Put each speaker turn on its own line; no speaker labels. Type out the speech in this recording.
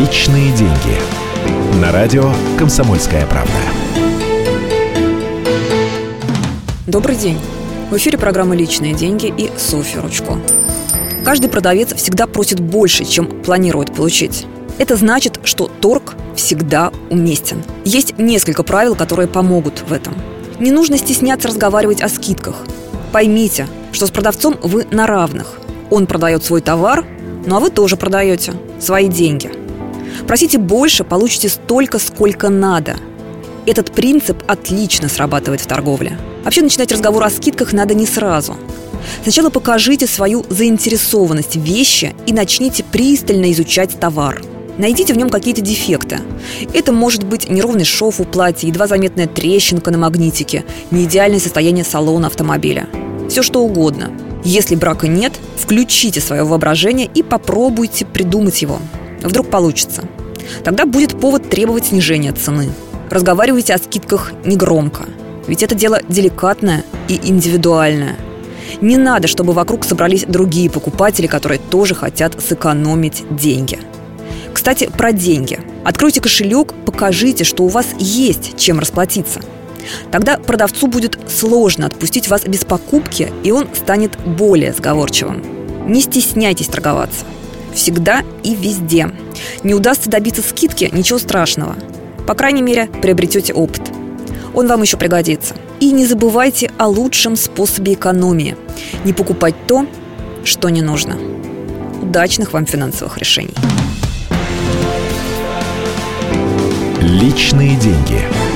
Личные деньги. На радио Комсомольская правда.
Добрый день. В эфире программа «Личные деньги» и Софья Ручко. Каждый продавец всегда просит больше, чем планирует получить. Это значит, что торг всегда уместен. Есть несколько правил, которые помогут в этом. Не нужно стесняться разговаривать о скидках. Поймите, что с продавцом вы на равных. Он продает свой товар, ну а вы тоже продаете свои деньги. Просите больше, получите столько, сколько надо. Этот принцип отлично срабатывает в торговле. Вообще начинать разговор о скидках надо не сразу. Сначала покажите свою заинтересованность в вещи и начните пристально изучать товар. Найдите в нем какие-то дефекты. Это может быть неровный шов у платья, едва заметная трещинка на магнитике, неидеальное состояние салона автомобиля. Все что угодно. Если брака нет, включите свое воображение и попробуйте придумать его. Вдруг получится. Тогда будет повод требовать снижения цены. Разговаривайте о скидках негромко. Ведь это дело деликатное и индивидуальное. Не надо, чтобы вокруг собрались другие покупатели, которые тоже хотят сэкономить деньги. Кстати, про деньги. Откройте кошелек, покажите, что у вас есть чем расплатиться. Тогда продавцу будет сложно отпустить вас без покупки, и он станет более сговорчивым. Не стесняйтесь торговаться. Всегда и везде. Не удастся добиться скидки, ничего страшного. По крайней мере, приобретете опыт. Он вам еще пригодится. И не забывайте о лучшем способе экономии. Не покупать то, что не нужно. Удачных вам финансовых решений.
Личные деньги.